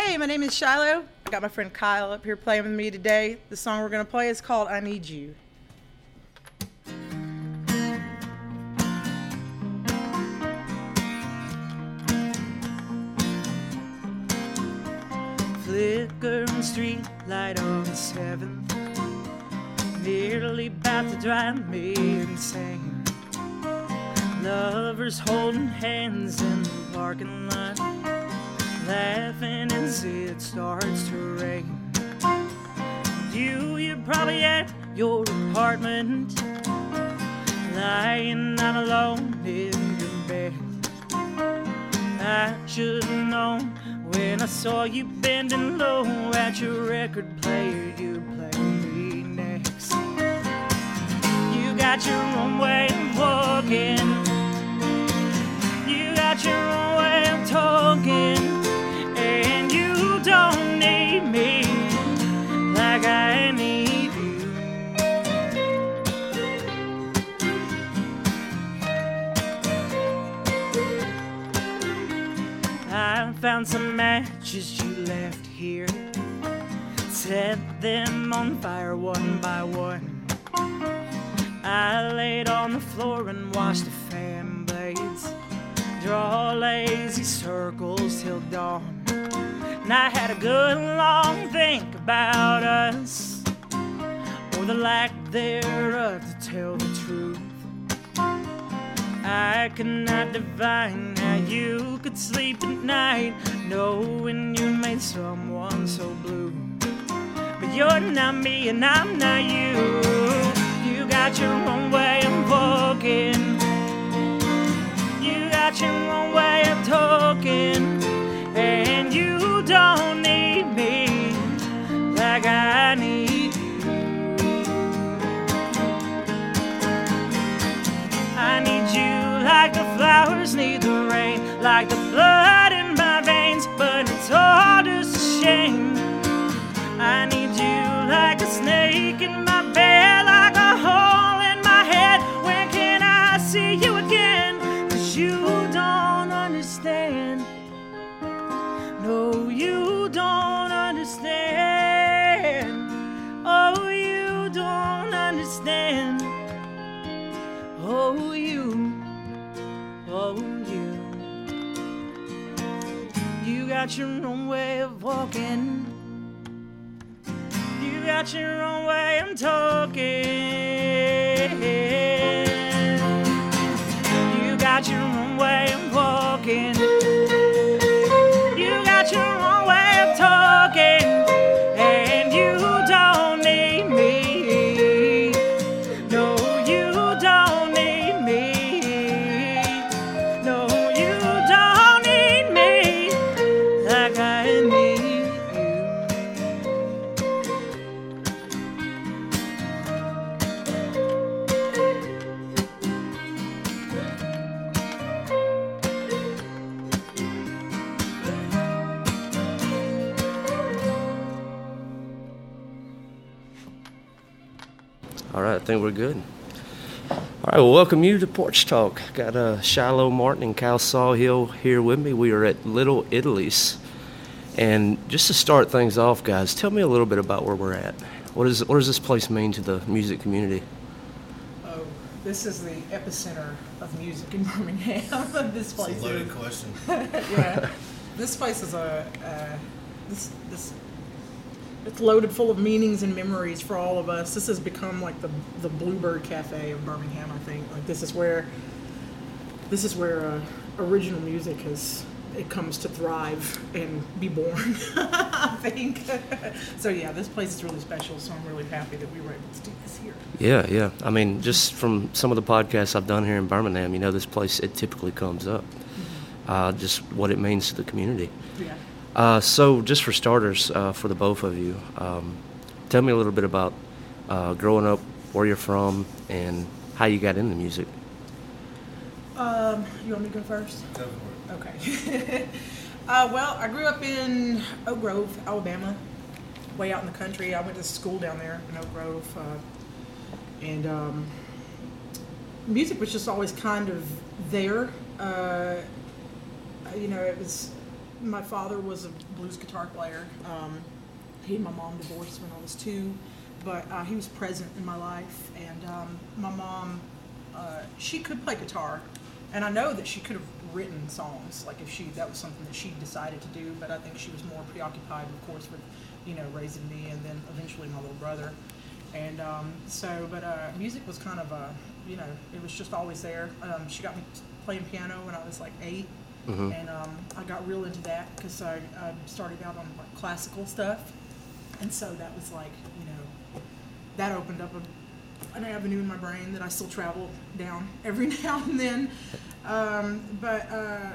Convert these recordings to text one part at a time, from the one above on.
Hey, my name is Cheyloe. I got my friend Kyle up here playing with me today. The song we're going to play is called I Need You. Flickering street light on 7th Nearly about to drive me insane Lovers holding hands in the parking lot laughing as it starts to rain. You, you're probably at your apartment, lying out alone in your bed. I should have known when I saw you bending low at your record player. You play me next. You got your own way of walking. You got your own way of talking found some matches you left here, set them on fire one by one. I laid on the floor and watched the fan blades draw lazy circles till dawn. And I had a good long think about us, or the lack thereof to tell the truth. I could not divine how you could sleep at night, knowing you made someone so blue. But you're not me and I'm not. You got your own way of walking. You got your own way of talking. Think we're good. All right, well, welcome you to Porch Talk. Got uh, Cheyloe Martin and Kyle Sawhill here with me. We are at Little Italy's. And just to start things off, guys, tell me a little bit about where we're at. What, is, what does this place mean to the music community? Oh, this is the epicenter of music in Birmingham. this place Loaded is. question. yeah. this place is a uh, this this it's loaded full of meanings and memories for all of us. This has become like the the Bluebird Cafe of Birmingham. I think like this is where this is where uh, original music has it comes to thrive and be born. I think so. Yeah, this place is really special. So I'm really happy that we were able to do this here. Yeah, yeah. I mean, just from some of the podcasts I've done here in Birmingham, you know, this place it typically comes up. Uh, just what it means to the community. Yeah. Uh, so, just for starters, uh, for the both of you, um, tell me a little bit about uh, growing up, where you're from, and how you got into music. Um, you want me to go first? Go for it. Okay. uh, well, I grew up in Oak Grove, Alabama, way out in the country. I went to school down there in Oak Grove, uh, and um, music was just always kind of there. Uh, you know, it was. My father was a blues guitar player. Um, he and my mom divorced when I was two, but uh, he was present in my life, and um, my mom uh, she could play guitar, and I know that she could have written songs, like if she that was something that she decided to do. But I think she was more preoccupied, of course, with you know raising me and then eventually my little brother. And um, so, but uh, music was kind of a you know it was just always there. Um, she got me playing piano when I was like 8 and um, I got real into that because I, I started out on like classical stuff, and so that was like you know that opened up a, an avenue in my brain that I still travel down every now and then. Um, but uh,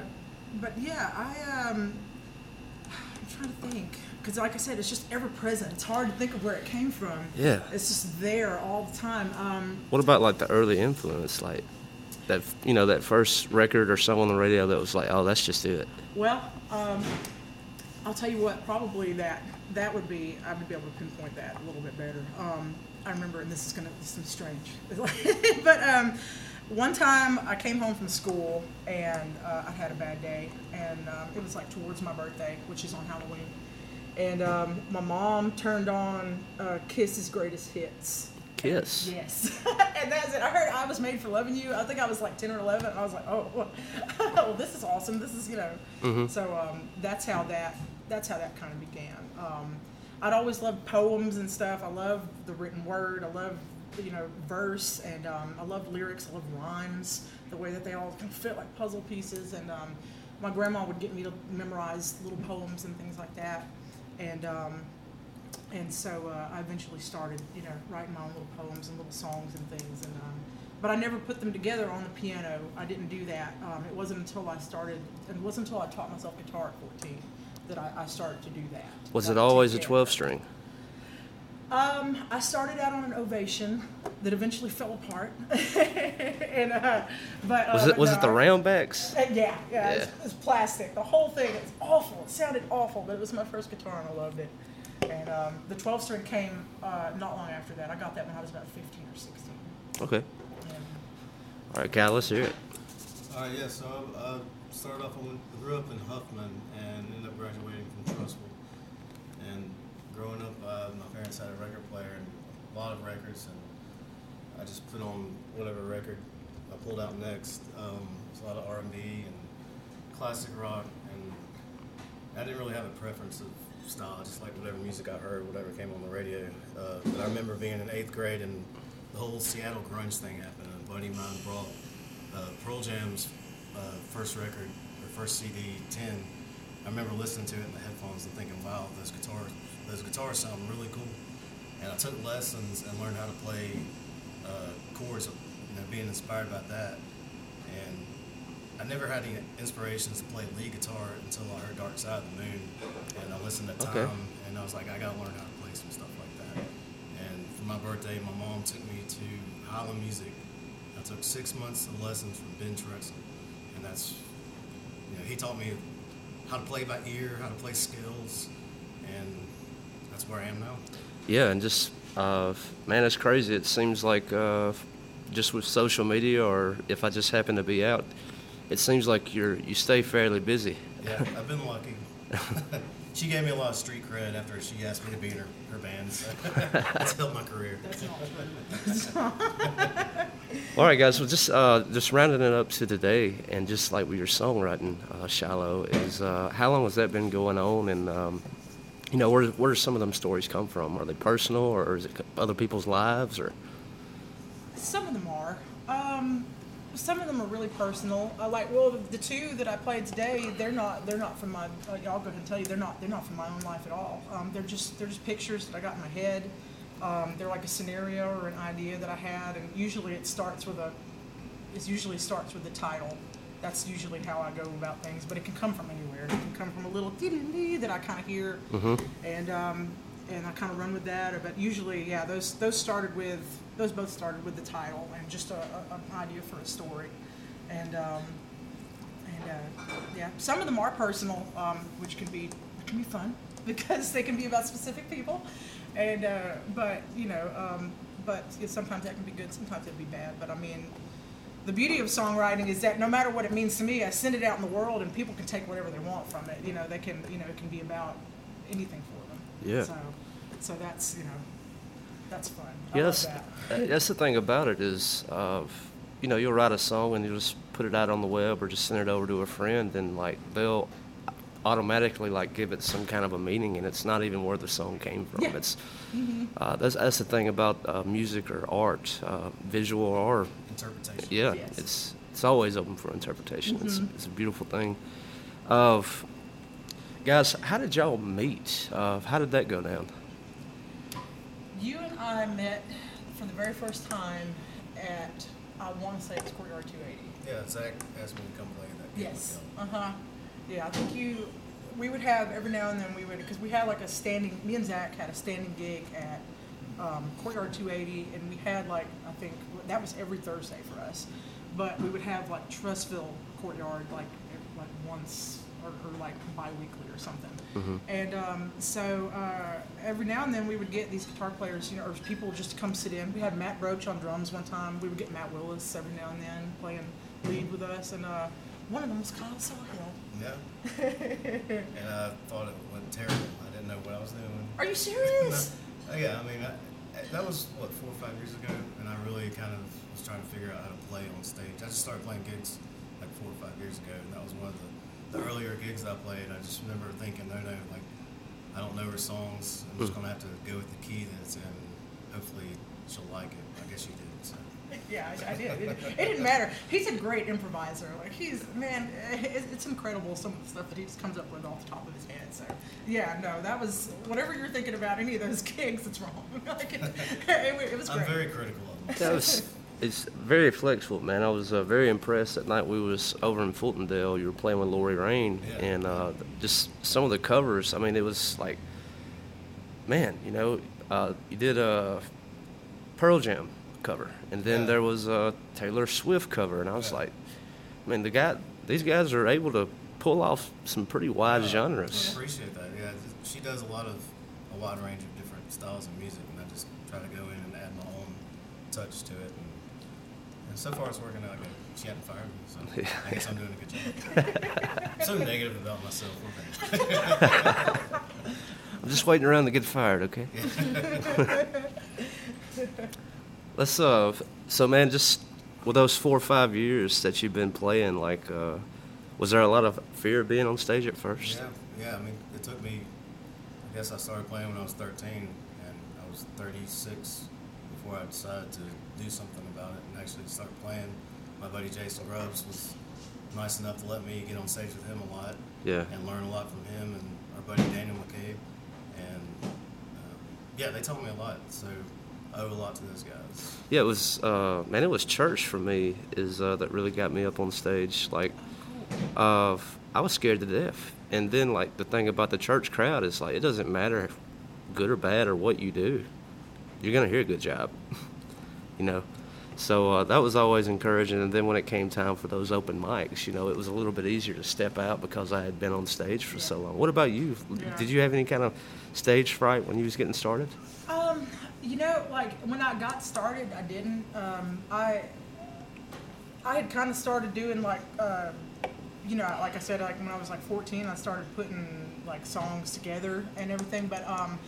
but yeah, I um, I'm trying to think because like I said, it's just ever present. It's hard to think of where it came from. Yeah. it's just there all the time. Um, What about like the early influence, like that you know that first record or song on the radio that was like, oh, let's just do it. Well, um, I'll tell you what. Probably that that would be. I would be able to pinpoint that a little bit better. Um, I remember, and this is gonna this is strange, but um, one time I came home from school and uh, I had a bad day, and um, it was like towards my birthday, which is on Halloween, and um, my mom turned on uh, Kiss's greatest hits. Kiss. Yes, and that's it. I heard I was made for loving you. I think I was like ten or eleven, and I was like, oh, well, this is awesome. This is you know. So um, that's how that that's how that kind of began. Um, I'd always loved poems and stuff. I love the written word. I love you know verse, and um, I love lyrics. I love rhymes. The way that they all kind of fit like puzzle pieces, and um, my grandma would get me to memorize little poems and things like that, and. And so uh, I eventually started, you know, writing my own little poems and little songs and things. And um, but I never put them together on the piano. I didn't do that. Um, it wasn't until I started, and it wasn't until I taught myself guitar at 14 that I, I started to do that. Was it always a 12 string? Um, I started out on an ovation that eventually fell apart. and uh, but Was uh, it was no, it the roundbacks? uh, yeah, yeah, Yeah. it's plastic. The whole thing is awful. It sounded awful, but it was my first guitar and I loved it. And um, the 12 string came uh, not long after that. I got that when I was about 15 or 16. Okay. And All right, Kyle, let's hear it. All right, yeah. So I, I started off. I went, grew up in Huffman and ended up graduating from Trussville. And growing up, uh, my parents had a record player and a lot of records, and I just put on whatever record I pulled out next. Um, it was a lot of R and B and classic rock, and I didn't really have a preference of style. Just like whatever music I heard, whatever came on the radio. Uh, but I remember being in eighth grade and the whole Seattle grunge thing happened. And a buddy of mine brought uh, Pearl Jam's uh, first record, or first CD, 10. I remember listening to it in the headphones and thinking, wow, those guitars, those guitars sound really cool. And I took lessons and learned how to play uh, chords, you know, being inspired by that. And I never had any inspirations to play lead guitar until I heard Dark Side of the Moon, and I listened to Time, Okay. and I was like, I gotta learn how to play some stuff like that. And for my birthday, my mom took me to Highland Music. I took six months of lessons from Ben Trexel, and that's, you know, he taught me how to play by ear, how to play skills, and that's where I am now. Yeah, and just uh, man, it's crazy. It seems like uh, just with social media, or if I just happen to be out, it seems like you're you stay fairly busy. Yeah, I've been lucky. she gave me a lot of street cred after she asked me to be in her, her band. So that's helped my career. that's not true. All right, guys. Well, just uh, just rounding it up to today, and just like with your songwriting, uh, "Cheyloe," is uh, how long has that been going on, and um, you know, where where do some of them stories come from? Are they personal, or is it other people's lives, or? Some of them are. Um, some of them are really personal. Uh, like, well, the two that I played today, they're not. They're not from my. Uh, I'll go ahead and tell you, they're not. They're not from my own life at all. Um, they're just. They're just pictures that I got in my head. Um, they're like a scenario or an idea that I had, and usually it starts with a. It usually starts with the title. That's usually how I go about things, but it can come from anywhere. It can come from a little dee that I kind of hear, and um, and I kind of run with that. But usually, yeah, those those started with those both started with the title and just a, a, an idea for a story, and um, and uh, yeah, some of them are personal, um, which can be can be fun because they can be about specific people, and uh, but you know, um, but sometimes that can be good, sometimes it can be bad. But I mean, the beauty of songwriting is that no matter what it means to me, I send it out in the world, and people can take whatever they want from it. You know, they can you know it can be about anything for them. Yeah. So, so that's you know, that's fun. I Yeah, love that's, that. that's the thing about it is, uh, you know, you'll write a song and you'll just put it out on the web or just send it over to a friend, and like they'll automatically like give it some kind of a meaning, and it's not even where the song came from. Yeah. Mm-hmm. It's uh, that's that's the thing about uh, music or art, uh, visual or Interpretation. yeah, Yes. it's it's always open for interpretation. It's Mm-hmm. it's a beautiful thing. Of guys, how did y'all meet? Uh, how did that go down? You and I met for the very first time at I want to say it's Courtyard 280. Yeah, Zach asked me to come play that game. Yes. Uh huh. Yeah, I think you. We would have every now and then we would because we had like a standing. Me and Zach had a standing gig at um, Courtyard 280, and we had like I think that was every Thursday for us. But we would have like Trussville Courtyard like like once or, or like bi-weekly or something. And um, so uh, every now and then we would get these guitar players, you know, or people just to come sit in. We had Matt Broach on drums one time. We would get Matt Willis every now and then playing lead with us, and uh, one of them was Kyle Sawhill. Yeah. and I thought it went terrible. I didn't know what I was doing. Are you serious? No, yeah, I mean, I, I- that was what four or five years ago, and I really kind of was trying to figure out how to play on stage. I just started playing gigs like four or five years ago, and that was one of the, the earlier gigs I played. I just remember thinking, no, no, like I don't know her songs. I'm just hmm. gonna have to go with the key that it's in. Hopefully, she'll like it. I guess you did. So. yeah, I, I did. It, it didn't matter. He's a great improviser. Like he's man, eh, it's, it's incredible some of the stuff that he just comes up with off the top of his head. So yeah, no, that was whatever you're thinking about any of those gigs, it's wrong. like, it, it, it was I'm very critical of them. That was it's very flexible, man. I was uh, very impressed that night we was over in Fultondale. You were playing with Lori Rain, Yeah. and uh, just some of the covers. I mean, it was like, man, you know, uh, you did a Pearl Jam cover, and then Yeah. there was a Taylor Swift cover, and I was Yeah. like, I mean, the guy, these guys are able to pull off some pretty wide I genres. I appreciate that. Yeah, she does a lot of a wide range of different styles of music, and I just try to go in and add my own touch to it. And, so far, it's working out good. She hadn't fired me, so Yeah. I guess I'm doing a good job. I'm so negative about myself. I'm just waiting around to get fired, okay? Let's uh so man, just with those four or five years that you've been playing, like uh was there a lot of fear of being on stage at first? Yeah, yeah. I mean, it took me. I guess I started playing when I was 13, and I was 36 before I decided to do something about it and actually start playing. My buddy Jason Grubbs was nice enough to let me get on stage with him a lot. Yeah. And learn a lot from him and our buddy Daniel McCabe, and uh, yeah, they taught me a lot. So I owe a lot to those guys. Yeah, it was uh man, it was church for me is uh that really got me up on stage. Like uh I was scared to death. And then like the thing about the church crowd is like it doesn't matter good or bad or what you do. You're gonna hear a good job. you know. So uh, that was always encouraging. And then when it came time for those open mics, you know, it was a little bit easier to step out because I had been on stage for so long. What about you? Yeah. Did you have any kind of stage fright when you was getting started? Um, you know, like when I got started, I didn't. Um, I I had kind of started doing like, uh, you know, like I said, like when I was like 14, I started putting like songs together and everything. But um,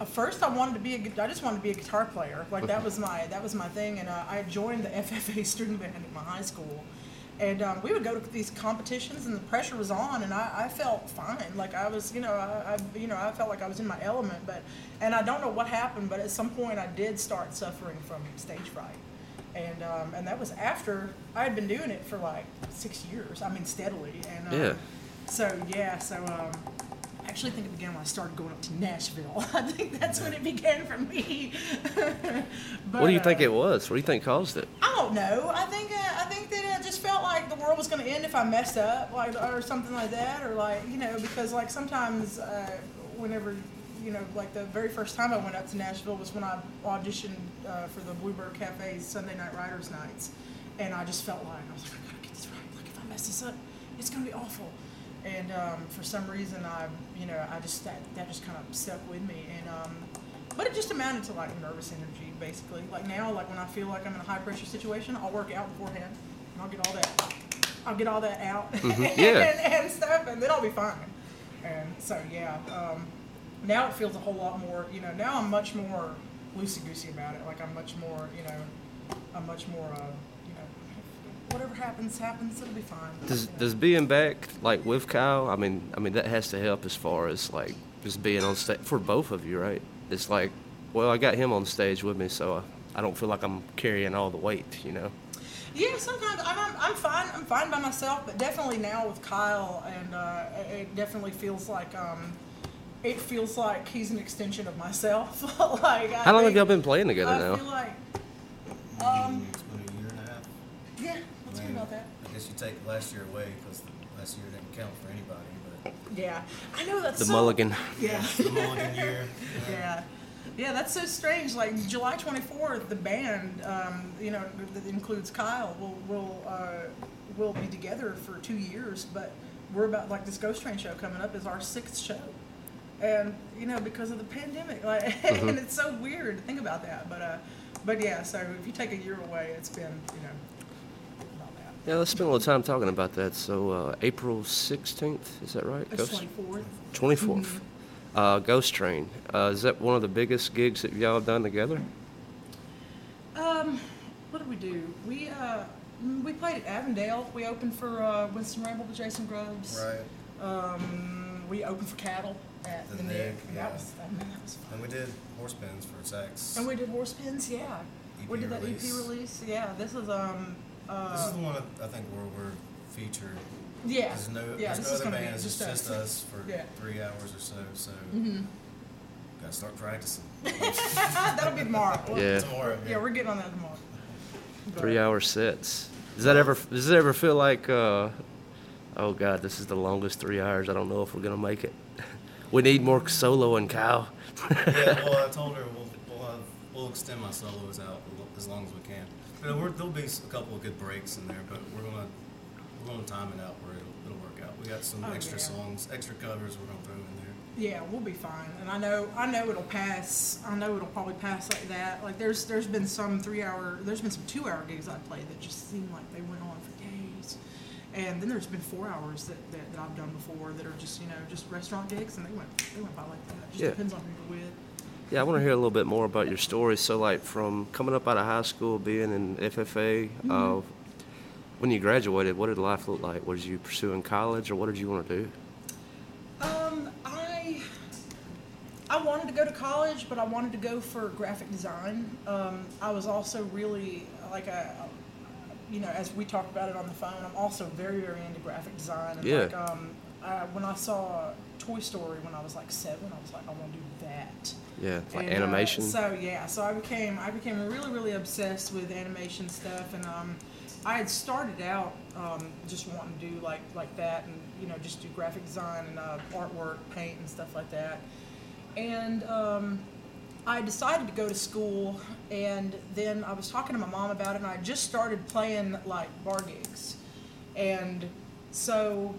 at first I wanted to be a gu- I just wanted to be a guitar player. Like that was my that was my thing, and uh, I joined the FFA student band at my high school. And um, we would go to these competitions, and the pressure was on, and I, I felt fine. Like I was, you know, I, I, you know, I felt like I was in my element. But, and I don't know what happened, but at some point I did start suffering from stage fright, and um, and that was after I had been doing it for like six years. I mean, steadily. And um, Yeah. So yeah, so um, actually think it began when I started going up to Nashville. I think that's when it began for me. but, what do you think uh, it was? What do you think caused it? I don't know. I think uh, I think that it just felt like the world was going to end if I messed up, like or something like that, or like you know, because like sometimes uh, whenever you know, like the very first time I went up to Nashville was when I auditioned uh, for the Bluebird Cafe's Sunday Night Writers Nights, and I just felt like I was like, I gotta get this right. Like if I mess this up, it's going to be awful. And um, for some reason, I you know, I just that that just kind of stuck with me, and um, but it just amounted to like nervous energy, basically. Like now, like when I feel like I'm in a high pressure situation, I'll work out beforehand, and I'll get all that, I'll get all that out Yeah. and, and stuff, and then I'll be fine. And so yeah, um, now it feels a whole lot more. You know, now I'm much more loosey goosey about it. Like I'm much more, you know, I'm much more, uh, whatever happens, happens. It'll be fine. Does does being back like with Kyle? I mean, I mean that has to help as far as like just being on stage for both of you, right? It's like, well, I got him on stage with me, so I, I don't feel like I'm carrying all the weight, you know. Yeah, sometimes I'm, I'm, I'm fine. I'm fine by myself, but definitely now with Kyle, and uh, it- it definitely feels like um, it feels like he's an extension of myself. like I How long have y'all been playing together I now? feel like, um, it's been a year and a half. yeah, let's I mean, about that. I guess you take last year away because last year didn't count for anybody, but Yeah, I know that's The so, mulligan. Yeah, the mulligan year. yeah. Yeah, that's so strange. Like July 24th, the band, um, you know, that includes Kyle, will will uh, will be together for two years. But we're about like this Ghost Train show coming up is our sixth show, and you know because of the pandemic, like, and it's so weird to think about that. But uh, but yeah, so if you take a year away, it's been you know about that. Yeah, let's spend a little time talking about that. So uh, April 16th, is that right? It's Ghost- 24th. 24th. Uh, Ghost Train. Uh, is that one of the biggest gigs that y'all have done together? Um, what did we do? We uh, mm, we played at Avondale. We opened for uh, Winston Ramble with Jason Grubbs. Right. Um, we opened for Cattle at The the, Nick, Nick. and yeah. That was that, man, that was fun. And we did horse pins for sex. And we did horse pins. Yeah. we EP did that. EP release. Yeah. This is um. Uh, this is the one I think where we're featured. yeah. There's no, yeah. there's This no is other gonna be bands. It's just just us for Yeah. three hours or so. So Mhm. gotta start practicing. That'll be tomorrow. Yeah. Tomorrow. Yeah, we're getting on that tomorrow. But- Three hour sets. Does that ever does it ever feel like uh, oh god, this is the longest three hours. I don't know if we're gonna make it. We need more solo and Kyle. yeah, well, I told her we'll we'll, have, we'll extend my solos out as long as we can. You know, we're, there'll be a couple of good breaks in there, but we're gonna we're gonna time it out where it'll, it'll work out. We got some Oh, extra yeah. songs, extra covers we're gonna throw in there. Yeah, we'll be fine. And I know I know it'll pass. I know it'll probably pass like that. Like there's there's been some three hour there's been some two hour gigs I played that just seem like they went on for days. And then there's been four hours that, that, that I've done before that are just, you know, just restaurant gigs and they went they went by like that. It just Yeah. depends on who you're with. Yeah, I want to hear a little bit more about your story. So, like, from coming up out of high school, being in FFA, uh, when you graduated, what did life look like? Was you pursuing college, or what did you want to do? Um, I I wanted to go to college, but I wanted to go for graphic design. Um, I was also really like a, you know, as we talked about it on the phone, I'm also very very into graphic design. And Yeah. Like, um, I, when I saw Toy Story when I was like seven, I was like, I want to do that. Yeah, like And, uh, animation. so yeah, so I became I became really really obsessed with animation stuff, and um, I had started out um, just wanting to do like like that, and you know just do graphic design and uh, artwork, paint and stuff like that. And um, I decided to go to school, and then I was talking to my mom about it, and I just started playing like bar gigs, and so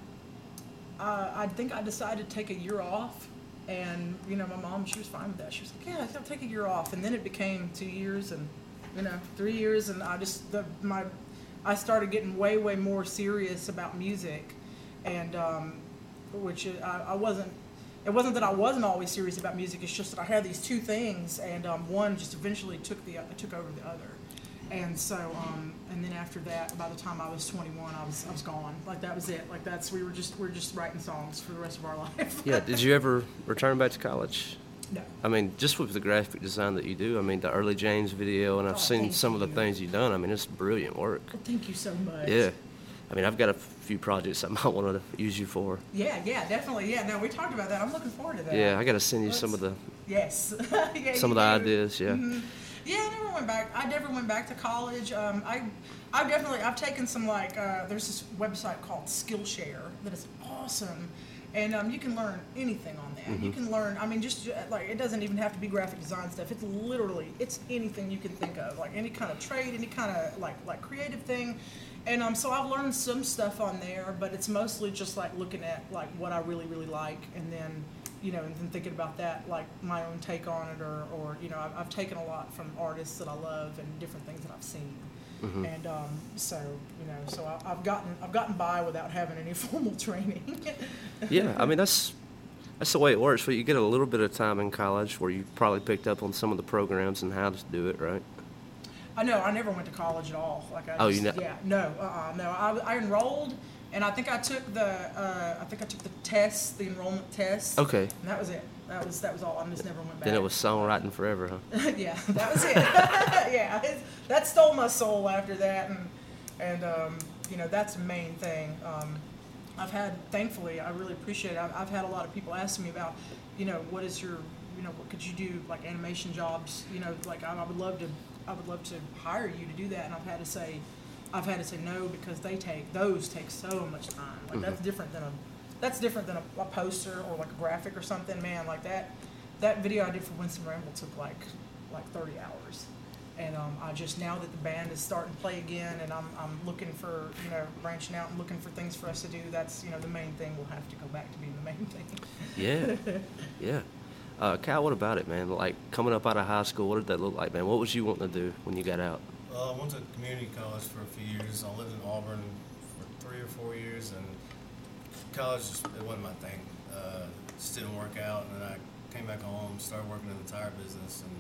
uh, I think I decided to take a year off. And you know, my mom, she was fine with that. She was like, "Yeah, I'll take a year off." And then it became two years, and you know, three years, and I just the my, I started getting way way more serious about music, and um, which I, I wasn't. it wasn't that I wasn't always serious about music. It's just that I had these two things, and um, one just eventually took the took over the other. And so, um, and then after that, by the time I was 21, I was I was gone. Like that was it. Like that's we were just we are just writing songs for the rest of our life. yeah. Did you ever return back to college? No. I mean, just with the graphic design that you do, I mean, the early James video, and I've Oh, seen some of the you. things you've done. I mean, it's brilliant work. Well, thank you so much. Yeah. I mean, I've got a few projects I might want to use you for. Yeah, yeah, definitely. Yeah, no, we talked about that. I'm looking forward to that. Yeah, I got to send you some of the Yes. yeah, some of the do. ideas. Yeah. Yeah, I never went back. I never went back to college. Um, I, I definitely, I've taken some like, uh, there's this website called Skillshare that is awesome, and um, you can learn anything on that. You can learn. I mean, just uh, like it doesn't even have to be graphic design stuff. It's literally, it's anything you can think of, like any kind of trade, any kind of like like creative thing. And um, so I've learned some stuff on there, but it's mostly just like looking at like what I really really like, and then you know, and then thinking about that, like my own take on it, or, or you know, I've, I've taken a lot from artists that I love and different things that I've seen, and um, so you know, so I, I've gotten I've gotten by without having any formal training. yeah, I mean that's that's the way it works. But you get a little bit of time in college where you probably picked up on some of the programs and how to do it, right? I know I never went to college at all. Like I Oh, just, you ne- yeah, no, uh-uh, no. I, I enrolled, and I think I took the uh, I think I took the test, the enrollment test. Okay. And that was it. That was that was all. I just never went back. Then it was songwriting forever, huh? yeah, that was it. yeah, it, that stole my soul after that, and and um, you know that's the main thing. Um, I've had, thankfully, I really appreciate it. I've, I've had a lot of people ask me about, you know, what is your, you know, what could you do like animation jobs? You know, like I, I would love to, I would love to hire you to do that, and I've had to say, I've had to say no because they take those take so much time. Like that's different than a, that's different than a, a poster or like a graphic or something. Man, like that, that video I did for Winston Ramble took like, like 30 hours. And um, I just now that the band is starting to play again, and I'm, I'm looking for you know branching out and looking for things for us to do. That's you know the main thing. We'll have to go back to being the main thing. Yeah, yeah. Uh, Kyle, what about it, man? Like coming up out of high school, what did that look like, man? What was you wanting to do when you got out? Well, I went to community college for a few years. I lived in Auburn for three or four years, and college just it wasn't my thing. Uh, just didn't work out, and then I came back home, started working in the tire business, and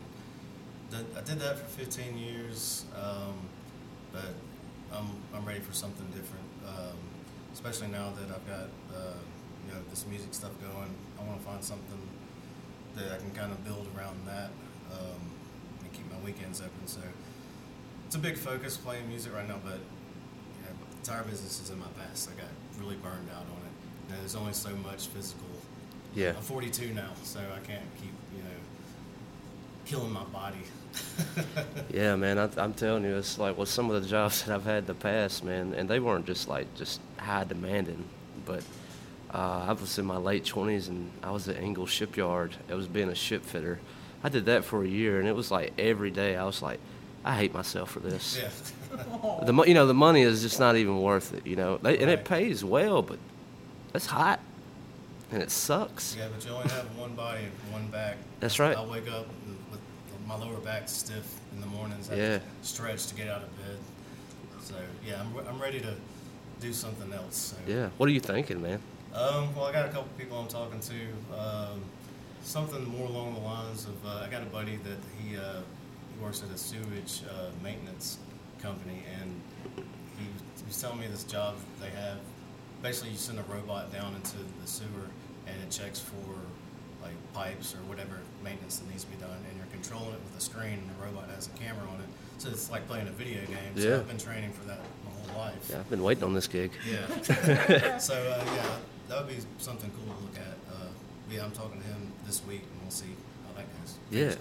did, I did that for 15 years. Um, but I'm I'm ready for something different, um, especially now that I've got uh, you know this music stuff going. I want to find something that I can kind of build around that um, and keep my weekends open. So it's a big focus playing music right now, but you know, tire business is in my past. I got really burned out on it. And there's only so much physical. Yeah. I'm 42 now, so I can't keep you know killing my body. Yeah, man, I, I'm telling you, it's like with some of the jobs that I've had in the past, man, and they weren't just like just high demanding, but uh, I was in my late 20s and I was at Ingalls Shipyard. I was being a ship fitter. I did that for a year, and it was like every day I was like, I hate myself for this. yeah. The you know the money is just not even worth it. You know, they, and it pays well, but it's hot, and it sucks. Yeah, but you only have one body and one back. That's right. I wake up with my lower back stiff in the mornings. I Yeah. stretch to get out of bed. So yeah, I'm, I'm ready to do something else. So. Yeah. What are you thinking, man? Um, well, I got a couple people I'm talking to. Um, something more along the lines of uh, I got a buddy that he, uh, he works at a sewage uh, maintenance company, and he was telling me this job they have. Basically, you send a robot down into the sewer, and it checks for like pipes or whatever maintenance that needs to be done, and you're controlling it with a screen, and the robot has a camera on it. So it's like playing a video game. So Yeah. I've been training for that my whole life. Yeah, I've been waiting on this gig. Yeah. so uh, yeah, that would be something cool to look at. Uh, yeah, I'm talking to him this week, and we'll see how that goes. Yeah.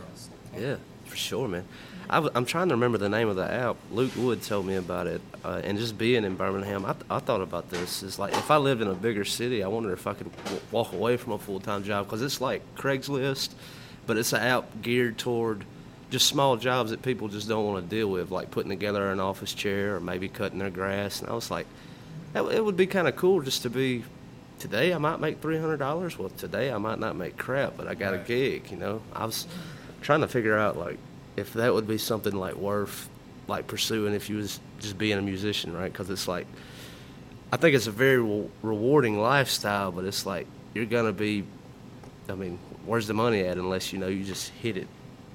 Yeah, for sure, man. I w- I'm trying to remember the name of the app. Luke Wood told me about it, uh, and just being in Birmingham, I, th- I thought about this. It's like if I lived in a bigger city, I wonder if I could w- walk away from a full time job because it's like Craigslist, but it's an app geared toward just small jobs that people just don't want to deal with, like putting together an office chair or maybe cutting their grass. And I was like, that, it would be kind of cool just to be. Today I might make three hundred dollars. Well, today I might not make crap, but I got a gig. You know, I was trying to figure out like if that would be something like worth like pursuing if you was just being a musician, right? Because it's like I think it's a very re- rewarding lifestyle, but it's like you're gonna be I mean, where's the money at unless you know you just hit it,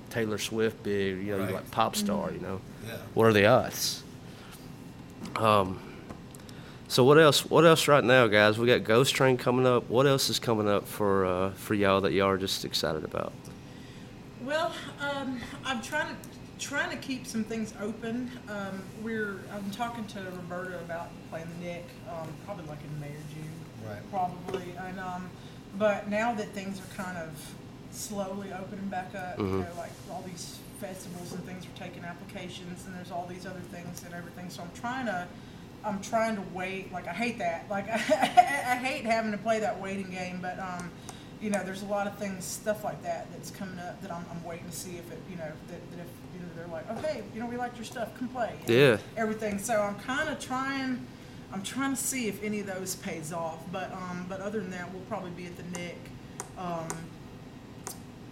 Taylor Swift big, you know, Right. you're like pop star, you know. Yeah. What are the odds? Um. So what else? What else right now, guys? We got Ghost Train coming up. What else is coming up for uh, for y'all that y'all are just excited about? Well, um, I'm trying to trying to keep some things open. Um, we're I'm talking to Roberta about playing the Nick, um, probably like in May or June, Right. probably. And um, but now that things are kind of slowly opening back up, you Mhm. know, like all these festivals and things are taking applications, and there's all these other things and everything. So I'm trying to. I'm trying to wait. Like I hate that. Like I, I hate having to play that waiting game. But um, you know, there's a lot of things, stuff like that, that's coming up that I'm, I'm waiting to see if it, you know, that, that if you know they're like, okay, you know, we liked your stuff, come play. Yeah. Everything. So I'm kind of trying. I'm trying to see if any of those pays off. But um, but other than that, we'll probably be at the Nick. Um,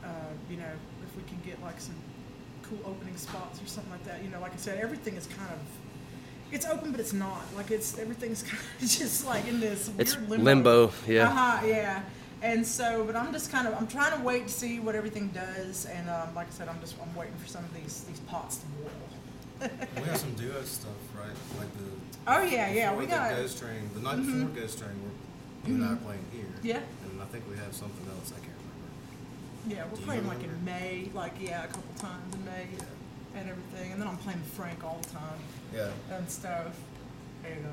uh, you know, if we can get like some cool opening spots or something like that. You know, like I said, everything is kind of it's open, but it's not. Like it's everything's kind of just like in this weird It's limbo. limbo, yeah. Uh-huh, yeah. And so, but I'm just kind of I'm trying to wait to see what everything does. And um, like I said, I'm just I'm waiting for some of these these pots to boil. We have some duo stuff, right? Like the. Oh, yeah, yeah, we the got- Mm-hmm. Ghost Train. The night before Ghost Train, we're, you and I are playing here. Yeah. And I think we have something else. I can't remember. Yeah, we're Do playing like in? May, like yeah, a couple times in May, and everything. And then I'm playing Frank all the time Yeah. and stuff. And uh,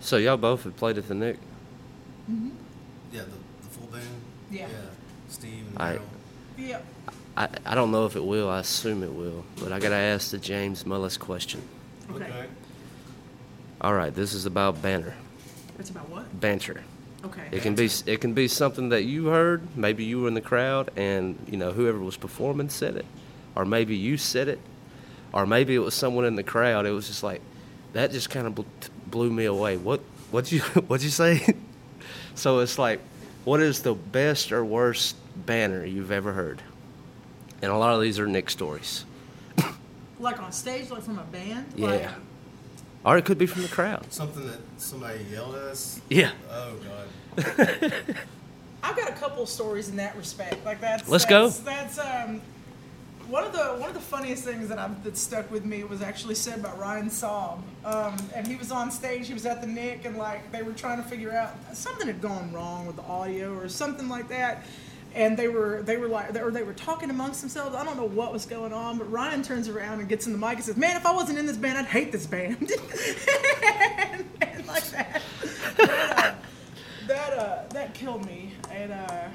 So y'all both have played at the Nick. Mm-hmm. Yeah. The, the. Yeah. Yeah. Steve and I- Daryl. yeah, I, I don't know if it will. I assume it will, but I gotta ask the James Mullis question. okay. All right, this is about banter, It's about what? banter. Okay. It can be it can be something that you heard. Maybe you were in the crowd, and you know whoever was performing said it, or maybe you said it, or maybe it was someone in the crowd. It was just like that. Just kind of blew me away. What what you what you say? so it's like, what is the best or worst banner you've ever heard? And a lot of these are Nick stories. Like on stage, like from a band. Yeah. Like, Or it could be from the crowd. Something that somebody yelled at us. Yeah. Oh God. I've got a couple stories in that respect. Like that's Let's go. that's, That's um, one of the one of the funniest things that I've that stuck with me was actually said by Ryan Saab. Um, and he was on stage. He was at the Nick, and like they were trying to figure out something had gone wrong with the audio or something like that. And they were they were like or they were talking amongst themselves. I don't know what was going on, but Ryan turns around and gets in the mic and says, "Man, if I wasn't in this band, I'd hate this band." and, and like that. that, uh, that uh that killed me and uh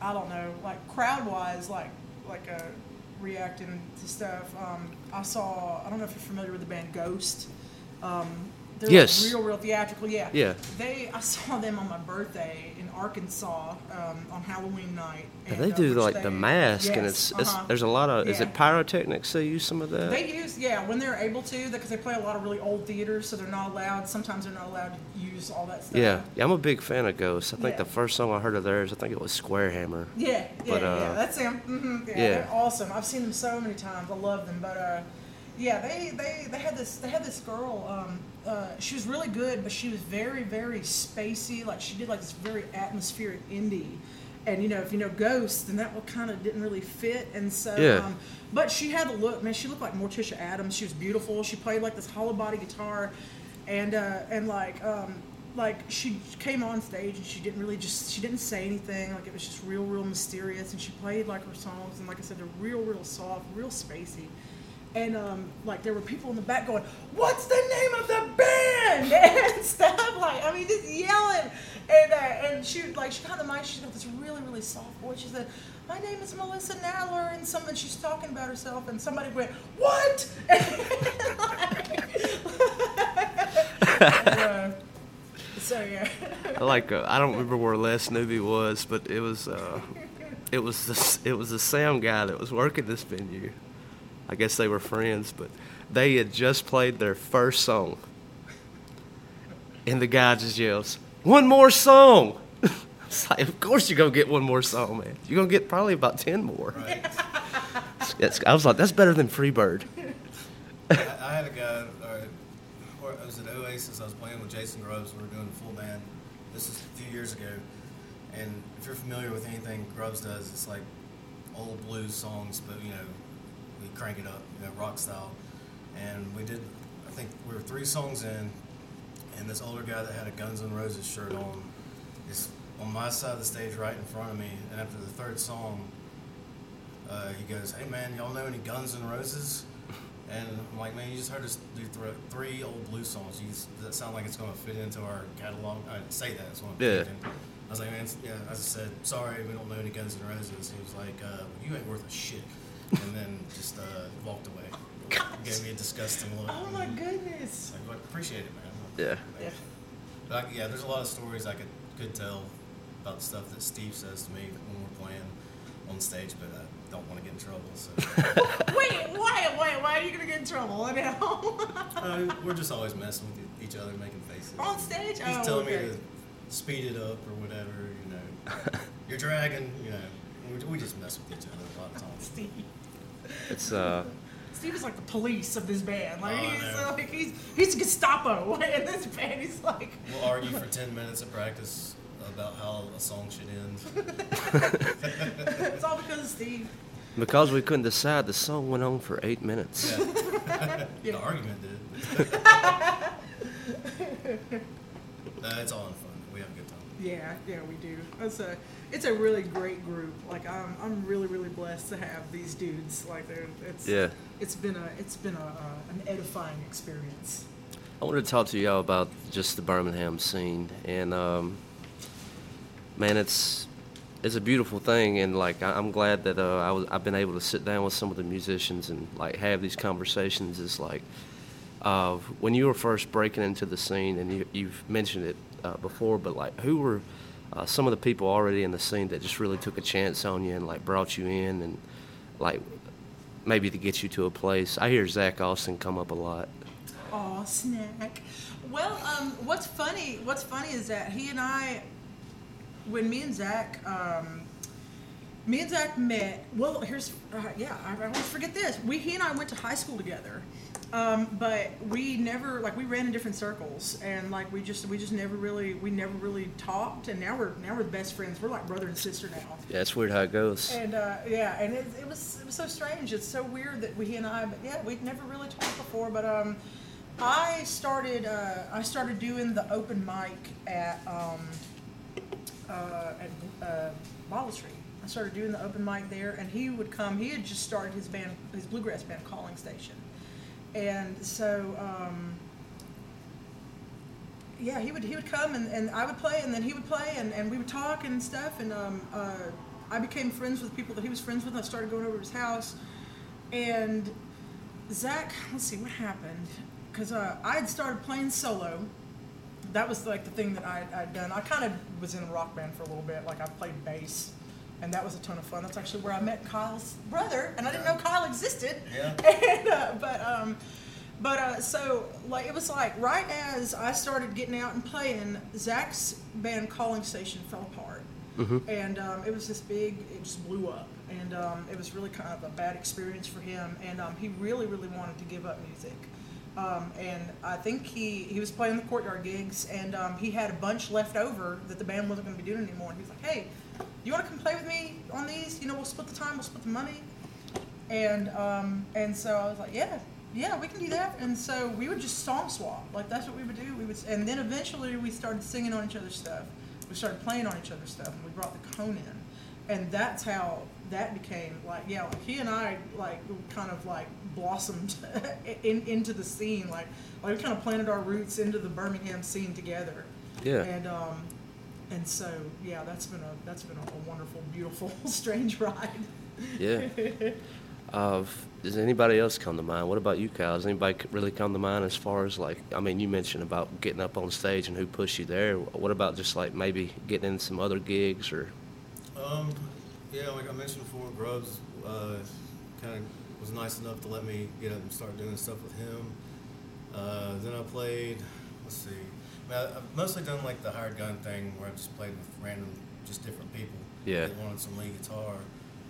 i don't know like crowd wise like like uh reacting to stuff um i saw i don't know if you're familiar with the band ghost um they're like Yes. real real theatrical yeah Yeah. they i saw them on my birthday arkansas um on halloween night and, they uh, do which like they- the mask, and yes, it's, it's uh-huh. there's a lot of. Is it pyrotechnics? They use some of that. They use, yeah, when they're able to, because they play a lot of really old theaters, so they're not allowed. Sometimes they're not allowed to use all that stuff. Yeah, yeah, I'm a big fan of Ghosts. I think Yeah. the first song I heard of theirs, I think it was Square Hammer. Yeah, yeah, But, uh, yeah. That's them. hmm Yeah, yeah. they're awesome. I've seen them so many times. I love them. But uh, yeah, they, they they had this they had this girl. Um, uh, she was really good, but she was very very spacey. Like she did like this very atmospheric indie. And you know, if you know Ghost, then that kind of didn't really fit. And so, Yeah. um, but she had the look, man. She looked like Morticia Addams. She was beautiful. She played like this hollow body guitar, and uh, and like um, like she came on stage and she didn't really just she didn't say anything. Like it was just real, real mysterious. And she played like her songs, and like I said, they're real, real soft, real spacey. And um, like there were people in the back going, "What's the name of the band?" and stuff like I mean, just yelling. And uh, and she like she got the mic. She's got this really really soft voice. She said, "My name is Marissa Nadler," and something she's talking about herself. And somebody went, "What?" And, uh, so yeah. I like uh, I don't remember where Les Newby was, but it was uh, it was the it was the sound guy that was working this venue. I guess they were friends, but they had just played their first song, and the guy just yells, "One more song!" It's like, of course you're gonna get one more song, man. You're gonna get probably about ten more. Right. I was like, that's better than Freebird. I, I had a guy, uh, or, or I was at Oasis. I was playing with Jason Grubbs. We were doing the full band. This is a few years ago, And if you're familiar with anything Grubbs does, it's like old blues songs, but you know, we crank it up, you know, rock style. And we did, I think we were three songs in, and this older guy that had a Guns N' Roses shirt on is on my side of the stage right in front of me. And after the third song, uh, he goes, "Hey man, y'all know any Guns N' Roses?" And I'm like, "Man, you just heard us do th- three old blues songs. You just, does that sound like it's going to fit into our catalog?" I didn't say that. What I'm Yeah. thinking. I was like, "Man, yeah." As I said, "Sorry, we don't know any Guns N' Roses." He was like, uh, "You ain't worth a shit," and then just uh, walked away. Gave me a disgusting look. Oh my goodness. Like, but appreciate it, man. Yeah. Yeah. But I, yeah, there's a lot of stories I could could tell about the stuff that Steve says to me when we're playing on stage, but I don't want to get in trouble. So Wait, why, why, why are you gonna get in trouble now? uh, we're just always messing with e-, each other, making faces. On stage? He's Oh, telling okay. me to speed it up or whatever. You know, you're dragging. You know, we, we just mess with each other a lot of times. Steve. It's uh, Steve is like the police of this band. Like Oh, he's know. uh, like he's he's Gestapo in this band. He's like We'll argue for ten minutes of practice about how a song should end. it's all because of Steve. because we couldn't decide, the song went on for eight minutes. Yeah. Yeah. The argument did. no, it's all in fun. We have a good time. Yeah, yeah, we do. It's a it's a really great group. Like I'm I'm really really blessed to have these dudes. Like they're it's Yeah. It's been a it's been a uh, an edifying experience. I wanted to talk to y'all about just the Birmingham scene, and um, man, it's it's a beautiful thing, and like I- I'm glad that uh, I was I've been able to sit down with some of the musicians and like have these conversations. It's like uh, when you were first breaking into the scene, and you, you've mentioned it uh, before, but like who were uh, some of the people already in the scene that just really took a chance on you and like brought you in and like maybe to get you to a place. I hear Zach Austin come up a lot. Oh, snack. Well, um, what's funny? What's funny is that he and I, when me and Zach, um, me and Zach met. Well, here's uh, yeah, I, I always forget this. We he and I went to high school together, um, but we never like we ran in different circles, and like we just we just never really we never really talked, and now we're now we're best friends. We're like brother and sister now. Yeah, it's weird how it goes. And uh, yeah, and it, it was it was so strange. It's so weird that we he and I, but yeah, we'd never really talked before. But um, I started uh, I started doing the open mic at um, uh, at uh, Bottletree. I started doing the open mic there, and he would come. He had just started his band, his bluegrass band, Calling Station, and so. Um, yeah, he would he would come and, and I would play and then he would play and, and we would talk and stuff and um, uh, I became friends with people that he was friends with. And I started going over to his house and Zach, let's see what happened because uh, I had started playing solo. That was like the thing that I, I'd done. I kind of was in a rock band for a little bit. Like I played bass, and that was a ton of fun. That's actually where I met Kyle's brother, and I didn't know Kyle existed. Yeah. And, uh, but um, but uh, so like it was like right as I started getting out and playing, Zach's band Calling Station fell apart, and um, it was this big. It just blew up, and um, it was really kind of a bad experience for him. And um, he really, really wanted to give up music. Um, and I think he, he was playing the courtyard gigs, and um, he had a bunch left over that the band wasn't going to be doing anymore. And he was like, "Hey, you want to come play with me on these? You know, we'll split the time, we'll split the money." And um, and so I was like, yeah, yeah, we can do that. And so we would just song swap, like that's what we would do. We would, and then eventually we started singing on each other's stuff. We started playing on each other's stuff, and we brought the cone in, and that's how that became like yeah, like he and I like kind of like blossomed in, into the scene, like like we kind of planted our roots into the Birmingham scene together. Yeah. And um, and so yeah, that's been a that's been a, a wonderful, beautiful, strange ride. Yeah. Uh, does anybody else come to mind? What about you, Kyle? Does anybody really come to mind as far as like? I mean, you mentioned about getting up on stage and who pushed you there. What about just like maybe getting in some other gigs or? Um, yeah, like I mentioned before, Grubbs uh, kind of was nice enough to let me get up and start doing stuff with him. Uh, then I played, let's see, I- I've mostly done like the hired gun thing where I've just played with random, just different people Yeah. that wanted some lead guitar.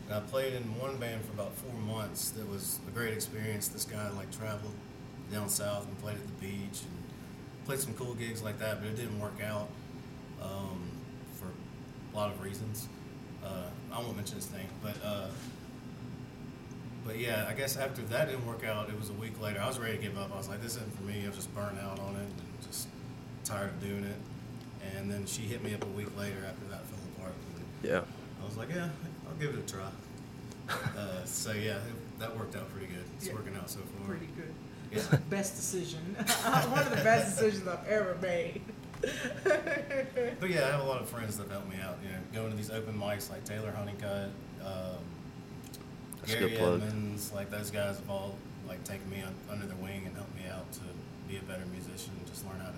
And I played in one band for about four months. That was a great experience. This guy like traveled down south and played at the beach and played some cool gigs like that, but it didn't work out um, for a lot of reasons. Uh, I won't mention his name, but uh, but yeah, I guess after that didn't work out, it was a week later. I was ready to give up. I was like, this isn't for me. I was just burnt out on it and just tired of doing it. And then she hit me up a week later after that fell apart. Yeah. I was like, yeah, I'll give it a try. uh, so yeah, it, that worked out pretty good. It's Yeah. working out so far. Pretty good. Yeah. Best decision. One of the best decisions I've ever made. But yeah, I have a lot of friends that help me out. You know, going to these open mics like Taylor Honeycutt, um, Gary good. Edmonds, like those guys have all like taken me un- under their wing and helped me out to be a better musician and just learn how to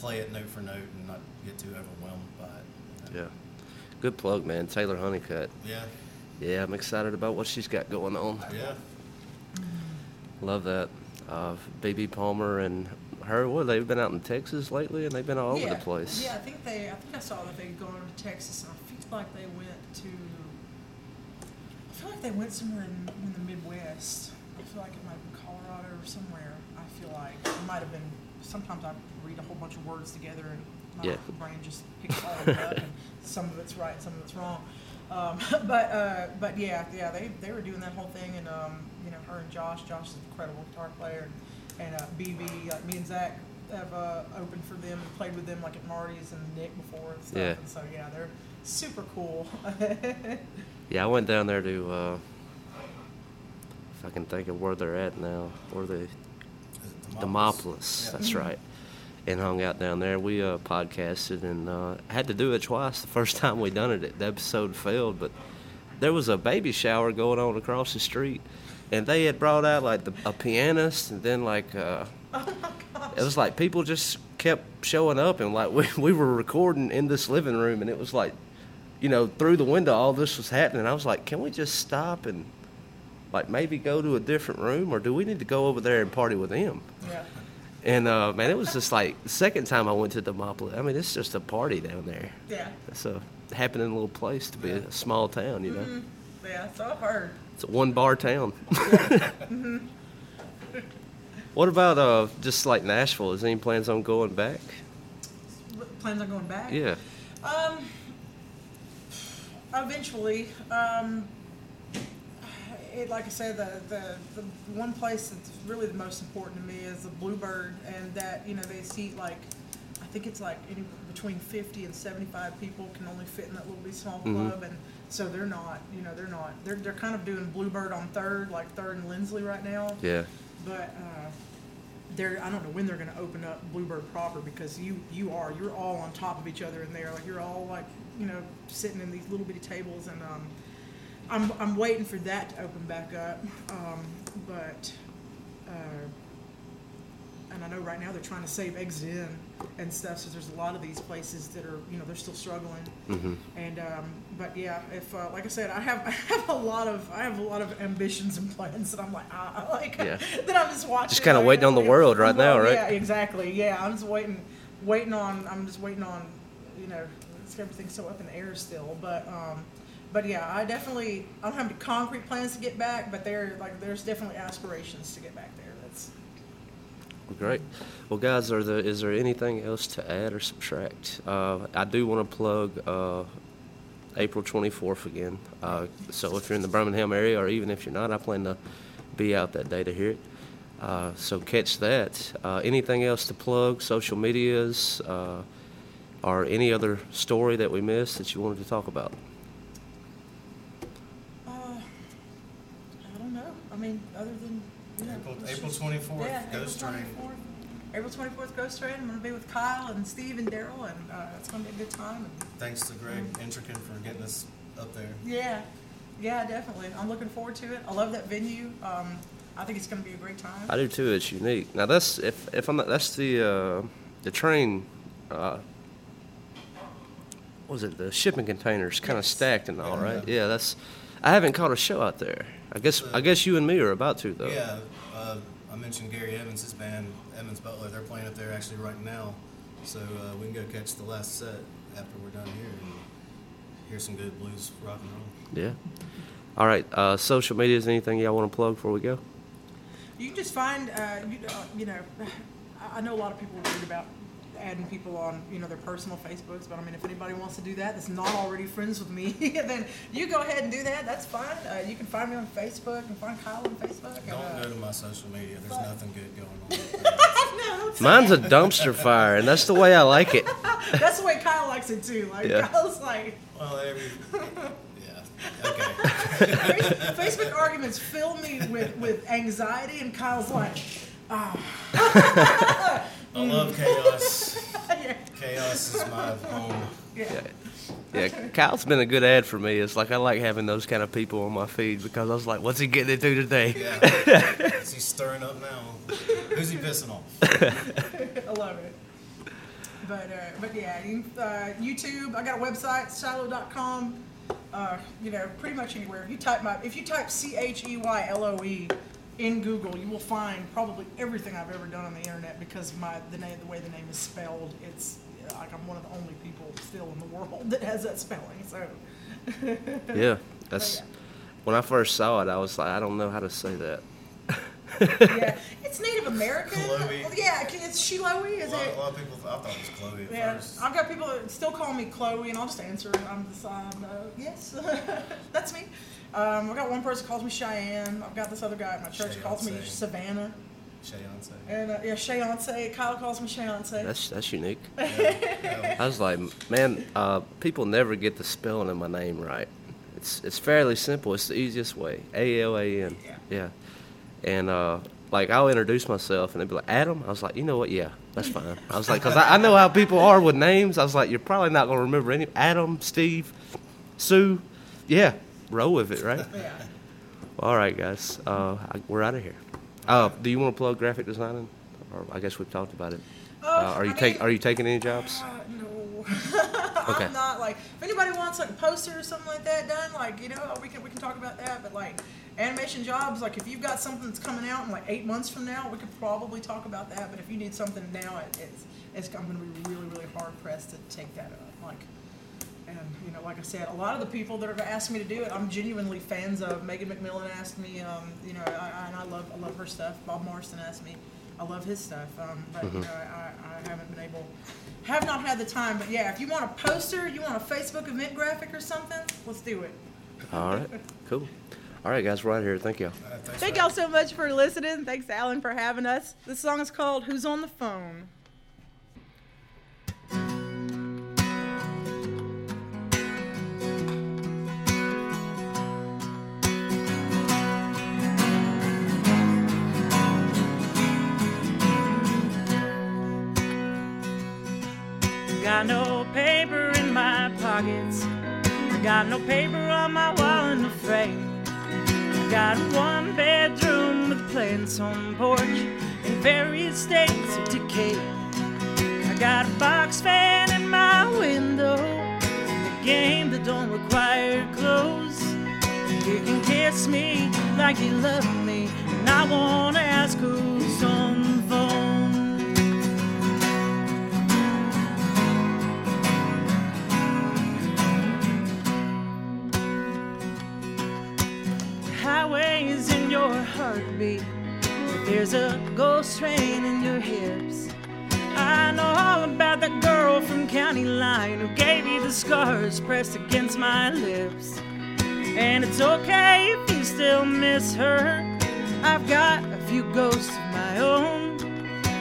play it note for note and not get too overwhelmed by it. you know. Yeah. Good plug, man. Taylor Honeycutt. Yeah. Yeah, I'm excited about what she's got going on. Yeah. Love that. Uh, BB Palmer and her, what, they've been out in Texas lately and they've been all over the place. Yeah, I think they. I think I saw that they'd gone to Texas, and I feel like they went to. I feel like they went somewhere in, in the Midwest. I feel like it might have been Colorado or somewhere. I feel like it might have been. Sometimes I read a whole bunch of words together, and my Yeah. brain just picks all of it up, and some of it's right, some of it's wrong. Um, but uh, but yeah, yeah, they, they were doing that whole thing, and um, you know, her and Josh. Josh is an incredible guitar player, and uh, BB, like me and Zach have uh, opened for them and played with them like at Marty's and Nick before and stuff. Yeah. And so yeah, they're super cool. Yeah, I went down there to, uh, if I can think of where they're at now, where they, Is it Demopolis, Yeah. that's right. And hung out down there. We uh, podcasted and uh, had to do it twice. The first time we done it, the episode failed, but there was a baby shower going on across the street, and they had brought out like the, a pianist, and then like uh, it was like people just kept showing up, and like we we were recording in this living room, and it was like, you know, through the window, all this was happening. I was like, can we just stop and like maybe go to a different room, or do we need to go over there and party with them? yeah. And uh, man, it was just like the second time I went to Demopolis. I mean, it's just a party down there. Yeah. It's a happening little place to be a small town, you know. Yeah. So I've heard. It's a one bar town. what about uh, just like Nashville? Is any plans on going back? Plans on going back. Yeah. Um, eventually, um, it, like I said, the, the the one place that's really the most important to me is the Bluebird, and that you know they seat like, I think it's like any, between fifty and seventy five people can only fit in that little bitty small club, and so they're not, you know, they're not, they're they're kind of doing Bluebird on third, like third and Lindsley right now, Yeah. but. Uh, they're I don't know when they're going to open up Bluebird proper because you you are you're all on top of each other in there like you're all like you know sitting in these little bitty tables and um, I'm I'm waiting for that to open back up um, but uh, and I know right now they're trying to save Exit/In and stuff so there's a lot of these places that are you know they're still struggling Mm-hmm. and um, but yeah if uh, like I said I have I have a lot of I have a lot of ambitions and plans that I'm like I, I like Yeah. that I'm just watching Just kinda like, waiting on the world right now, right? yeah exactly yeah I'm just waiting waiting on I'm just waiting on you know it's everything's so up in the air still but um, but yeah I definitely I don't have any concrete plans to get back but there like there's definitely aspirations to get back there that's Great. Well, guys, are there, is there anything else to add or subtract? Uh, I do want to plug uh, April 24th again. Uh, so if you're in the Birmingham area, or even if you're not, I plan to be out that day to hear it. Uh, so catch that. Uh, anything else to plug? Social medias, uh, or any other story that we missed that you wanted to talk about? uh, I don't know I mean other than you know April, it's April just- 24th, Yeah, Ghost April Train. 24th. April 24th, Ghost Train. I'm going to be with Kyle and Steve and Daryl, and uh, it's going to be a good time. And Thanks to Greg Intrican for getting us up there. yeah, yeah, definitely. I'm looking forward to it. I love that venue. Um, I think it's going to be a great time. I do too. It's unique. Now that's if if I'm not, that's the uh, the train. Uh, what was it the shipping containers kind of Yes. stacked and all Yeah. right? Yeah, that's. I haven't caught a show out there. I guess I guess you and me are about to though. Yeah, uh, I mentioned Gary Evans, his band, Evans Butler. They're playing up there actually right now, so uh, we can go catch the last set after we're done here and hear some good blues rock and roll. Yeah. All right. Uh, social media is anything y'all want to plug before we go? You just find, uh, you, uh, you know, I- I know a lot of people are worried about adding people on, you know, their personal Facebooks. But I mean, if anybody wants to do that, that's not already friends with me, then you go ahead and do that. That's fine. Uh, you can find me on Facebook and find Kyle on Facebook. Don't uh, go to my social media. There's but- nothing good going on. no, Mine's a dumpster fire, and that's the way I like it. That's the way Kyle likes it too. Like Yeah. Kyle's like well, every yeah, okay. Facebook arguments fill me with, with anxiety, and Kyle's like, ah, I love chaos. yeah, Chaos is my home. yeah. Yeah, Kyle's been a good ad for me. It's like I like having those kind of people on my feed because I was like, what's he getting into today? Yeah. Is he stirring up now? Who's he pissing off? I love it. But uh, but yeah, you, uh, YouTube. I got a website, Cheyloe.com. Uh, you know, pretty much anywhere. If you type my, if you type C H E Y L O E in Google, you will find probably everything I've ever done on the internet because my the name, the way the name is spelled, it's like I'm one of the only people still in the world that has that spelling. So Yeah, that's yeah. when I first saw it. I was like, I don't know how to say that. yeah, it's Native American. Chloe. Yeah, it's Cheyloe, A is lot, it? a lot of people, I thought it was Chloe at Yeah, first. I've got people that still call me Chloe, and I'll just answer. it. I'm just, um, uh, yes, that's me. Um, I've got one person calls me Cheyenne. I've got this other guy at my church calls me Cheyenne. Savannah, Shayonce. and uh, yeah, Shayonce. Kyle calls me Shayonce. That's that's unique. Yeah. I was like, man, uh, people never get the spelling of my name right. It's it's fairly simple. It's the easiest way. A L A N. Yeah. Yeah. And uh, like I'll introduce myself, and they'd be like, Adam. I was like, you know what? Yeah, that's fine. I was like, because I, I know how people are with names. I was like, you're probably not gonna remember any. Adam, Steve, Sue. Yeah, roll with it, right? yeah. All right, guys. Uh, I, we're out of here. Uh, do you want to plug graphic designing? Or I guess we've talked about it. Uh, Uh, are you I take mean- Are you taking any jobs? Uh, no. Okay. I'm not like if anybody wants like a poster or something like that done, like you know we can we can talk about that. But like animation jobs, like if you've got something that's coming out in like eight months from now, we could probably talk about that. But if you need something now, it, it's it's I'm going to be really really hard pressed to take that up. Like. And you know, like I said, a lot of the people that have asked me to do it, I'm genuinely fans of. Megan McMillan asked me, um, you know, I, I, and I love, I love her stuff. Bob Marston asked me, I love his stuff, um, but you know, I, I haven't been able, have not had the time. But yeah, if you want a poster, you want a Facebook event graphic or something, let's do it. All right, cool. All right, guys, we're out of here. Thank you. All right, thanks Thank y'all so much for listening. Thanks, Alan, for having us. This song is called "Who's on the Phone." Got no paper in my pockets. I got no paper on my wall in the frame. I got one bedroom with plants on the porch in various states of decay. I got a box fan in my window. A game that don't require clothes. You can kiss me like you love me, and I won't ask who's on heartbeat. There's a ghost train in your hips. I know all about that girl from County Line who gave you the scars pressed against my lips. And it's okay if you still miss her. I've got a few ghosts of my own.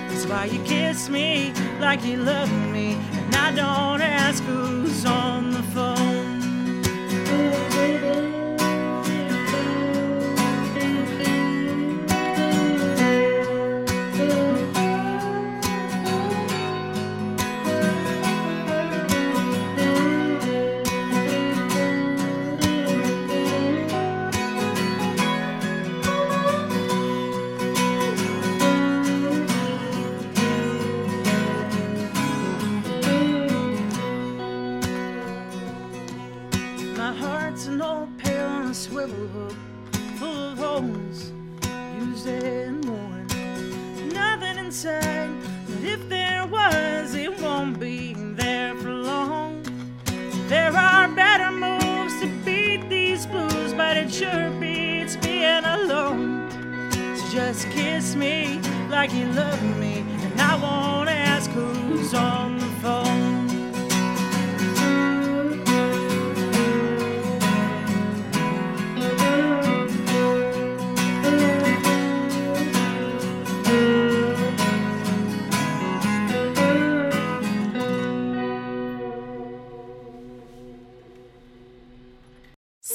That's why you kiss me like you love me. And I don't ask who's on the phone.